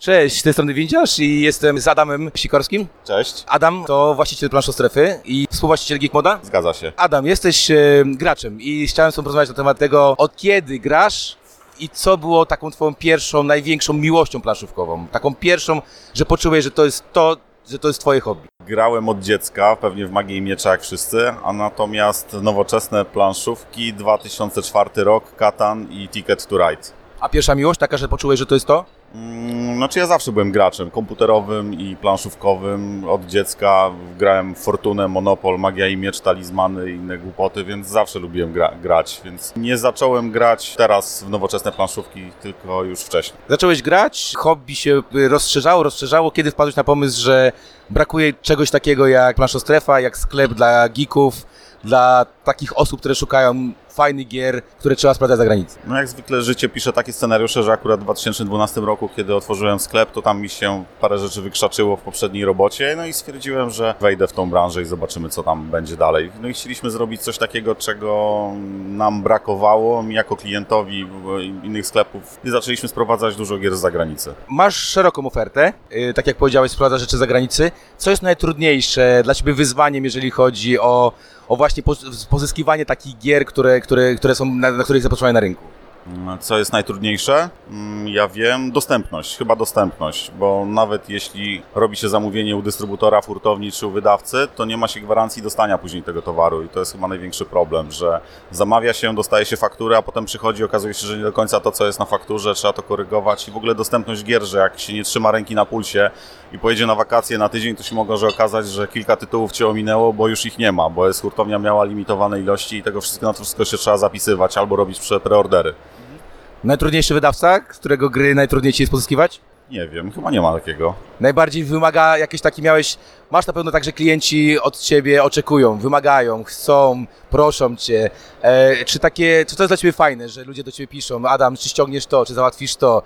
Cześć, z tej strony Windziarz i jestem z Adamem Sikorskim. Cześć. Adam to właściciel planszu strefy i współwłaściciel Geek Moda. Zgadza się. Adam, jesteś e, graczem i chciałem z tobą porozmawiać na temat tego, od kiedy grasz i co było taką twoją pierwszą, największą miłością planszówkową. Taką pierwszą, że poczułeś, że to jest to, że to jest twoje hobby. Grałem od dziecka, pewnie w Magii i Miecza jak wszyscy, a natomiast nowoczesne planszówki, 2004 rok, Katan i Ticket to Ride. A pierwsza miłość taka, że poczułeś, że to jest to? Mm, Znaczy ja zawsze byłem graczem komputerowym i planszówkowym. Od dziecka grałem Fortunę, Monopol, Magia i Miecz, Talizmany i inne głupoty, więc zawsze lubiłem gra grać. Więc nie zacząłem grać teraz w nowoczesne planszówki, tylko już wcześniej. Zacząłeś grać, hobby się y, rozszerzało, rozszerzało. Kiedy wpadłeś na pomysł, że brakuje czegoś takiego jak planszostrefa, jak sklep dla geeków, dla takich osób, które szukają fajnych gier, które trzeba sprawdzać za granicą? No jak zwykle życie pisze takie scenariusze, że akurat w 2012 roku, kiedy otworzyłem sklep, to tam mi się parę rzeczy wykrzaczyło w poprzedniej robocie, no i stwierdziłem, że wejdę w tą branżę i zobaczymy, co tam będzie dalej. No i chcieliśmy zrobić coś takiego, czego nam brakowało, mi jako klientowi innych sklepów i zaczęliśmy sprowadzać dużo gier z zagranicy. Masz szeroką ofertę, yy, tak jak powiedziałeś, sprowadzasz rzeczy z zagranicy. Co jest najtrudniejsze dla Ciebie wyzwaniem, jeżeli chodzi o, o właśnie poz- pozyskiwanie takich gier, które, które, które są, na, na których zapotrzebowanie na rynku? Co jest najtrudniejsze? Mm, Ja wiem, dostępność, chyba dostępność, bo nawet jeśli robi się zamówienie u dystrybutora, w hurtowni czy u wydawcy, to nie ma się gwarancji dostania później tego towaru i to jest chyba największy problem, że zamawia się, dostaje się fakturę, a potem przychodzi, okazuje się, że nie do końca to, co jest na fakturze, trzeba to korygować i w ogóle dostępność gier, że jak się nie trzyma ręki na pulsie i pojedzie na wakacje na tydzień, to się może okazać, że kilka tytułów Cię ominęło, bo już ich nie ma, bo jest hurtownia miała limitowane ilości i tego wszystkiego, na to wszystko się trzeba zapisywać albo robić preordery. Najtrudniejszy wydawca, którego gry najtrudniej Ci jest pozyskiwać? Nie wiem, chyba nie ma takiego. Najbardziej wymaga jakieś takie miałeś, masz na pewno tak, że klienci od Ciebie oczekują, wymagają, chcą, proszą Cię. E, czy takie, czy to jest dla Ciebie fajne, że ludzie do Ciebie piszą, Adam, czy ściągniesz to, czy załatwisz to?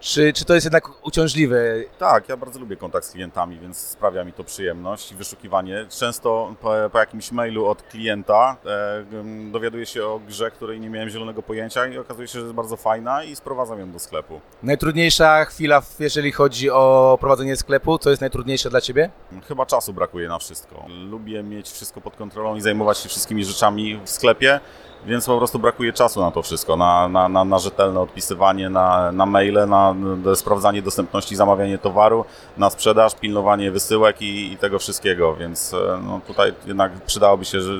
Czy, czy to jest jednak uciążliwe? Tak, ja bardzo lubię kontakt z klientami, więc sprawia mi to przyjemność i wyszukiwanie. Często po, po jakimś mailu od klienta e, dowiaduję się o grze, której nie miałem zielonego pojęcia i okazuje się, że jest bardzo fajna i sprowadzam ją do sklepu. Najtrudniejsza chwila, jeżeli chodzi o prowadzenie sklepu, co jest najtrudniejsze dla Ciebie? Chyba czasu brakuje na wszystko. Lubię mieć wszystko pod kontrolą i zajmować się wszystkimi rzeczami w sklepie, więc po prostu brakuje czasu na to wszystko, na, na, na, na rzetelne odpisywanie, na, na maile, na, na sprawdzanie dostępności, zamawianie towaru, na sprzedaż, pilnowanie wysyłek i, i tego wszystkiego, więc e, no, tutaj jednak przydałoby się że,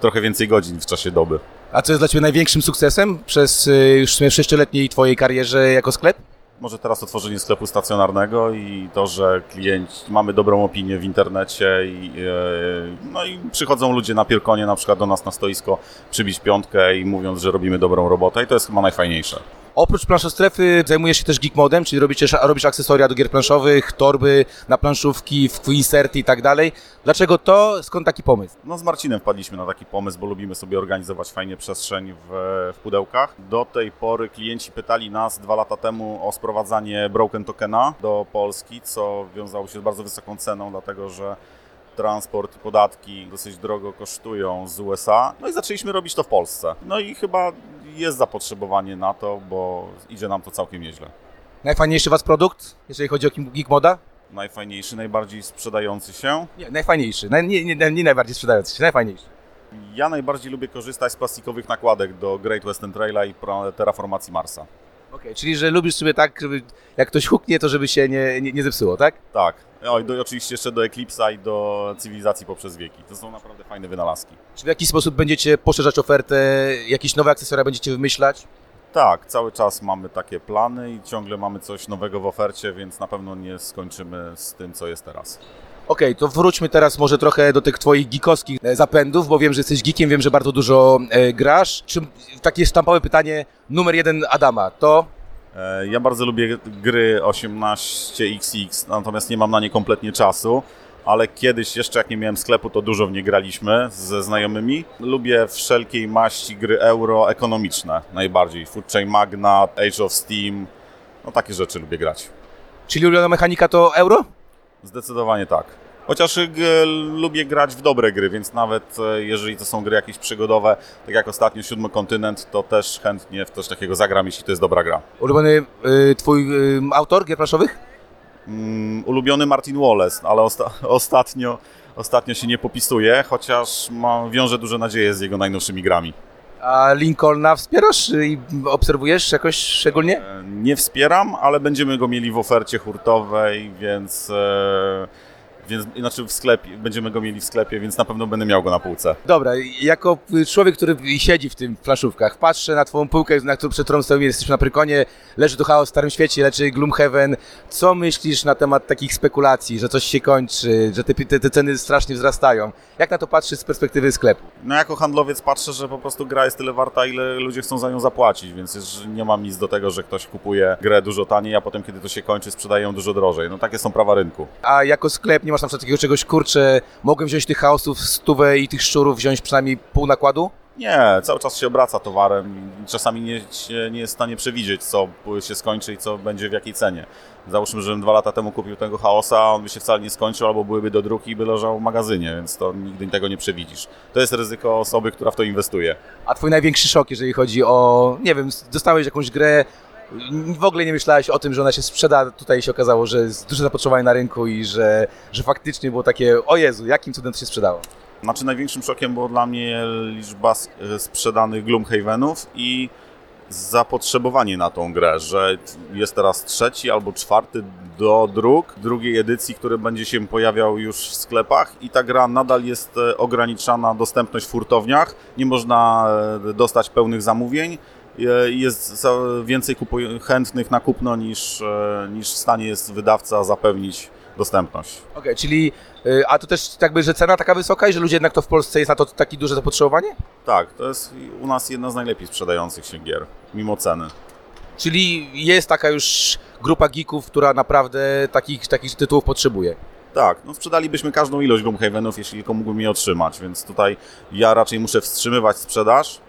trochę więcej godzin w czasie doby. A co jest dla Ciebie największym sukcesem przez y, już w sześcioletniej Twojej karierze jako sklep? Może teraz otworzenie sklepu stacjonarnego i to, że klienci, mamy dobrą opinię w internecie i, e, no i przychodzą ludzie na Pierkonie na przykład do nas na stoisko przybić piątkę i mówiąc, że robimy dobrą robotę i to jest chyba najfajniejsze. Oprócz planszostrefy zajmujesz się też geek modem, czyli robicie, robisz akcesoria do gier planszowych, torby na planszówki, inserty i tak dalej. Dlaczego to? Skąd taki pomysł? No z Marcinem wpadliśmy na taki pomysł, bo lubimy sobie organizować fajnie przestrzeń w, w pudełkach. Do tej pory klienci pytali nas dwa lata temu o sprowadzanie Broken Tokena do Polski, co wiązało się z bardzo wysoką ceną, dlatego że transport i podatki dosyć drogo kosztują z USA. No i zaczęliśmy robić to w Polsce. No i chyba jest zapotrzebowanie na to, bo idzie nam to całkiem nieźle. Najfajniejszy Was produkt, jeżeli chodzi o geek moda? Najfajniejszy, najbardziej sprzedający się. Nie, najfajniejszy. Naj, nie, nie, nie najbardziej sprzedający się, najfajniejszy. Ja najbardziej lubię korzystać z plastikowych nakładek do Great Western Traila i terraformacji Marsa. Okej, czyli że lubisz sobie tak, żeby jak ktoś huknie, to żeby się nie, nie, nie zepsuło, tak? Tak. No i do, oczywiście jeszcze do Eclipse'a i do cywilizacji poprzez wieki. To są naprawdę fajne wynalazki. Czy w jakiś sposób będziecie poszerzać ofertę, jakieś nowe akcesoria będziecie wymyślać? Tak, cały czas mamy takie plany i ciągle mamy coś nowego w ofercie, więc na pewno nie skończymy z tym, co jest teraz. Okej, to wróćmy teraz może trochę do tych twoich geekowskich e, zapędów, bo wiem, że jesteś geekiem, wiem, że bardzo dużo e, grasz. Czy takie sztampowe pytanie numer jeden Adama, to E, Ja bardzo lubię gry 18XX, natomiast nie mam na nie kompletnie czasu. Ale kiedyś, jeszcze jak nie miałem sklepu, to dużo w nie graliśmy ze znajomymi. Lubię wszelkiej maści gry euro ekonomiczne najbardziej. Food Chain Magnat, Age of Steam, no takie rzeczy lubię grać. czyli ulubiona mechanika to euro? Zdecydowanie tak. Chociaż y, lubię grać w dobre gry, więc nawet e, jeżeli to są gry jakieś przygodowe, tak jak ostatnio Siódmy Kontynent, to też chętnie w coś takiego zagram, jeśli to jest dobra gra. Ulubiony y, twój y, autor gier planszowych? Mm, ulubiony Martin Wallace, ale osta- ostatnio, ostatnio się nie popisuje, chociaż ma, wiąże duże nadzieje z jego najnowszymi grami. A Lincolna wspierasz i obserwujesz jakoś szczególnie? E, Nie wspieram, ale będziemy go mieli w ofercie hurtowej, więc, e, więc znaczy w sklepie, będziemy go mieli w sklepie, więc na pewno będę miał go na półce. Dobra, jako człowiek, który siedzi w tym planszówkach, patrzę na twoją półkę, na którą, przed którą stoimy, jesteśmy na Prykonie, leży tu chaos w Starym Świecie, leży Gloomhaven. Co myślisz na temat takich spekulacji, że coś się kończy, że te, te, te ceny strasznie wzrastają? Jak na to patrzysz z perspektywy sklepu? No jako handlowiec patrzę, że po prostu gra jest tyle warta, ile ludzie chcą za nią zapłacić, więc nie mam nic do tego, że ktoś kupuje grę dużo taniej, a potem kiedy to się kończy, sprzedaje ją dużo drożej. No takie są prawa rynku. A jako sklep nie masz na przykład takiego czegoś, kurczę, mogłem wziąć tych chaosów stówę i tych szczurów wziąć przynajmniej pół nakładu? Nie, cały czas się obraca towarem czasami nie, się nie jest w stanie przewidzieć, co się skończy i co będzie w jakiej cenie. Załóżmy, żebym dwa lata temu kupił tego chaosa, a on by się wcale nie skończył, albo byłyby do druki i by leżał w magazynie, więc to nigdy tego nie przewidzisz. To jest ryzyko osoby, która w to inwestuje. A twój największy szok, jeżeli chodzi o, nie wiem, dostałeś jakąś grę, w ogóle nie myślałeś o tym, że ona się sprzeda, tutaj się okazało, że jest duże zapotrzebowanie na rynku i że, że faktycznie było takie, o Jezu, jakim cudem to się sprzedało. Znaczy największym szokiem było dla mnie liczba sprzedanych Gloomhavenów i zapotrzebowanie na tą grę, że jest teraz trzeci albo czwarty do druk drugiej edycji, który będzie się pojawiał już w sklepach i ta gra nadal jest e, ograniczana dostępność w hurtowniach, nie można e, dostać pełnych zamówień. Jest więcej chętnych na kupno niż, e, niż w stanie jest wydawca zapewnić dostępność. Okej, czyli, y, a to też jakby, że cena taka wysoka i że ludzie jednak to w Polsce jest na to takie duże zapotrzebowanie? Tak, to jest u nas jedna z najlepiej sprzedających się gier, mimo ceny. Czyli jest taka już grupa geeków, która naprawdę takich, takich tytułów potrzebuje. Tak, no sprzedalibyśmy każdą ilość Gloomhavenów, jeśli tylko mógłbym je otrzymać, więc tutaj ja raczej muszę wstrzymywać sprzedaż,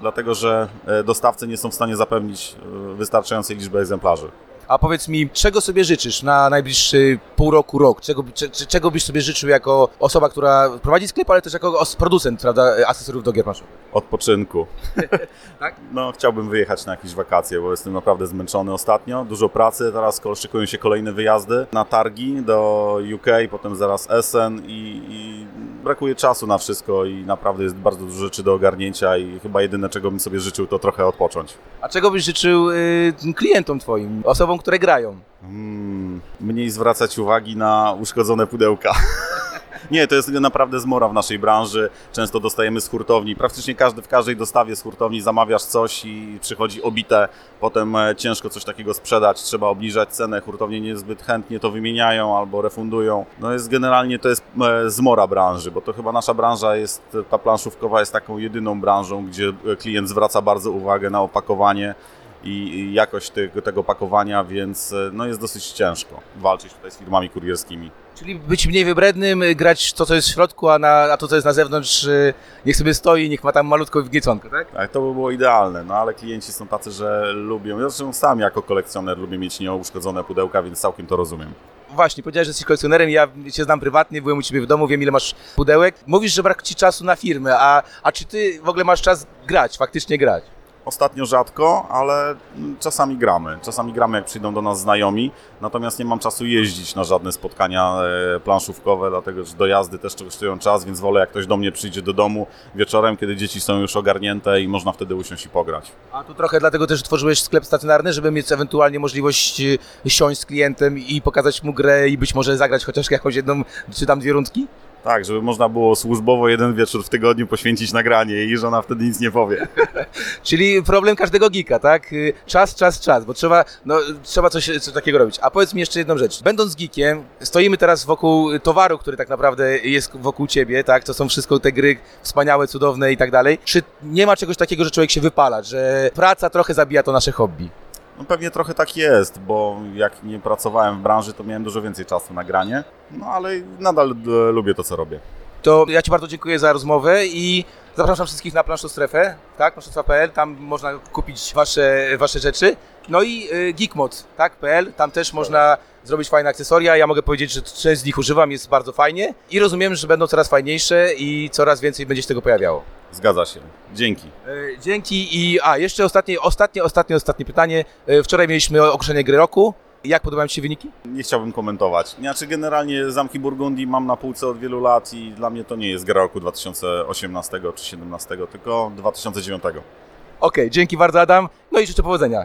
dlatego że e, dostawcy nie są w stanie zapewnić e, wystarczającej liczby egzemplarzy. A powiedz mi, czego sobie życzysz na najbliższy pół roku, rok? Czego, czego byś sobie życzył jako osoba, która prowadzi sklep, ale też jako producent, prawda, akcesorów do gier planszowych? Odpoczynku. Tak? No, chciałbym wyjechać na jakieś wakacje, bo jestem naprawdę zmęczony ostatnio. Dużo pracy, teraz szykują się kolejne wyjazdy na targi do UK, potem zaraz Essen i, i brakuje czasu na wszystko i naprawdę jest bardzo dużo rzeczy do ogarnięcia i chyba jedyne, czego bym sobie życzył, to trochę odpocząć. A czego byś życzył y, klientom twoim, osobom, które grają? Mm, mniej zwracać uwagi na uszkodzone pudełka. Nie, to jest naprawdę zmora w naszej branży. Często dostajemy z hurtowni. Praktycznie każdy w każdej dostawie z hurtowni zamawiasz coś i przychodzi obite. Potem e, ciężko coś takiego sprzedać, trzeba obniżać cenę. Hurtownie niezbyt chętnie to wymieniają albo refundują. No jest generalnie to jest e, zmora branży, bo to chyba nasza branża jest, ta planszówkowa jest taką jedyną branżą, gdzie e, klient zwraca bardzo uwagę na opakowanie i jakość tego, tego pakowania, więc e, no jest dosyć ciężko walczyć tutaj z firmami kurierskimi. Czyli być mniej wybrednym, y, grać to, co jest w środku, a, na, a to, co jest na zewnątrz, y, niech sobie stoi, niech ma tam malutką wgnieconkę, tak? Tak, to by było idealne, no ale klienci są tacy, że lubią, ja zresztą sam jako kolekcjoner lubię mieć nieuszkodzone pudełka, więc całkiem to rozumiem. Właśnie, powiedziałeś, że jesteś kolekcjonerem, ja cię znam prywatnie, byłem u ciebie w domu, wiem ile masz pudełek. Mówisz, że brak ci czasu na firmę, a, a czy ty w ogóle masz czas grać, faktycznie grać? Ostatnio rzadko, ale czasami gramy. Czasami gramy, jak przyjdą do nas znajomi, natomiast nie mam czasu jeździć na żadne spotkania e, planszówkowe, dlatego że dojazdy też kosztują czas, więc wolę, jak ktoś do mnie przyjdzie do domu wieczorem, kiedy dzieci są już ogarnięte i można wtedy usiąść i pograć. A tu trochę dlatego też tworzyłeś sklep stacjonarny, żeby mieć ewentualnie możliwość y, siąść z klientem i pokazać mu grę i być może zagrać chociaż jakąś jedną czy tam dwie rundki? Tak, żeby można było służbowo jeden wieczór w tygodniu poświęcić nagranie i żona wtedy nic nie powie. Czyli problem każdego geeka, tak? Y, Czas, czas, czas, bo trzeba, no, trzeba coś, coś takiego robić. A powiedz mi jeszcze jedną rzecz. Będąc geekiem, stoimy teraz wokół towaru, który tak naprawdę jest wokół ciebie, tak? To są wszystko te gry wspaniałe, cudowne i tak dalej. Czy nie ma czegoś takiego, że człowiek się wypala, że praca trochę zabija to nasze hobby? No pewnie trochę tak jest, bo jak nie pracowałem w branży, to miałem dużo więcej czasu na granie, no ale nadal e, lubię to, co robię. To ja Ci bardzo dziękuję za rozmowę i zapraszam wszystkich na planszą strefę, tak, planszostwa.pl, tam można kupić Wasze, wasze rzeczy. No i y, geekmod, tak, .pl, tam też można zrobić fajne akcesoria. Ja mogę powiedzieć, że część z nich używam, jest bardzo fajnie i rozumiem, że będą coraz fajniejsze i coraz więcej będzie się tego pojawiało. Zgadza się. Dzięki. Y, Dzięki i a jeszcze ostatnie, ostatnie, ostatnie, ostatnie pytanie. Y, Wczoraj mieliśmy ogłoszenie gry roku. Jak podobają Ci się wyniki? Nie chciałbym komentować. Znaczy generalnie Zamki Burgundii mam na półce od wielu lat i dla mnie to nie jest gra roku 2018 czy 2017, tylko 2009. Okej, dzięki bardzo Adam. No i życzę powodzenia.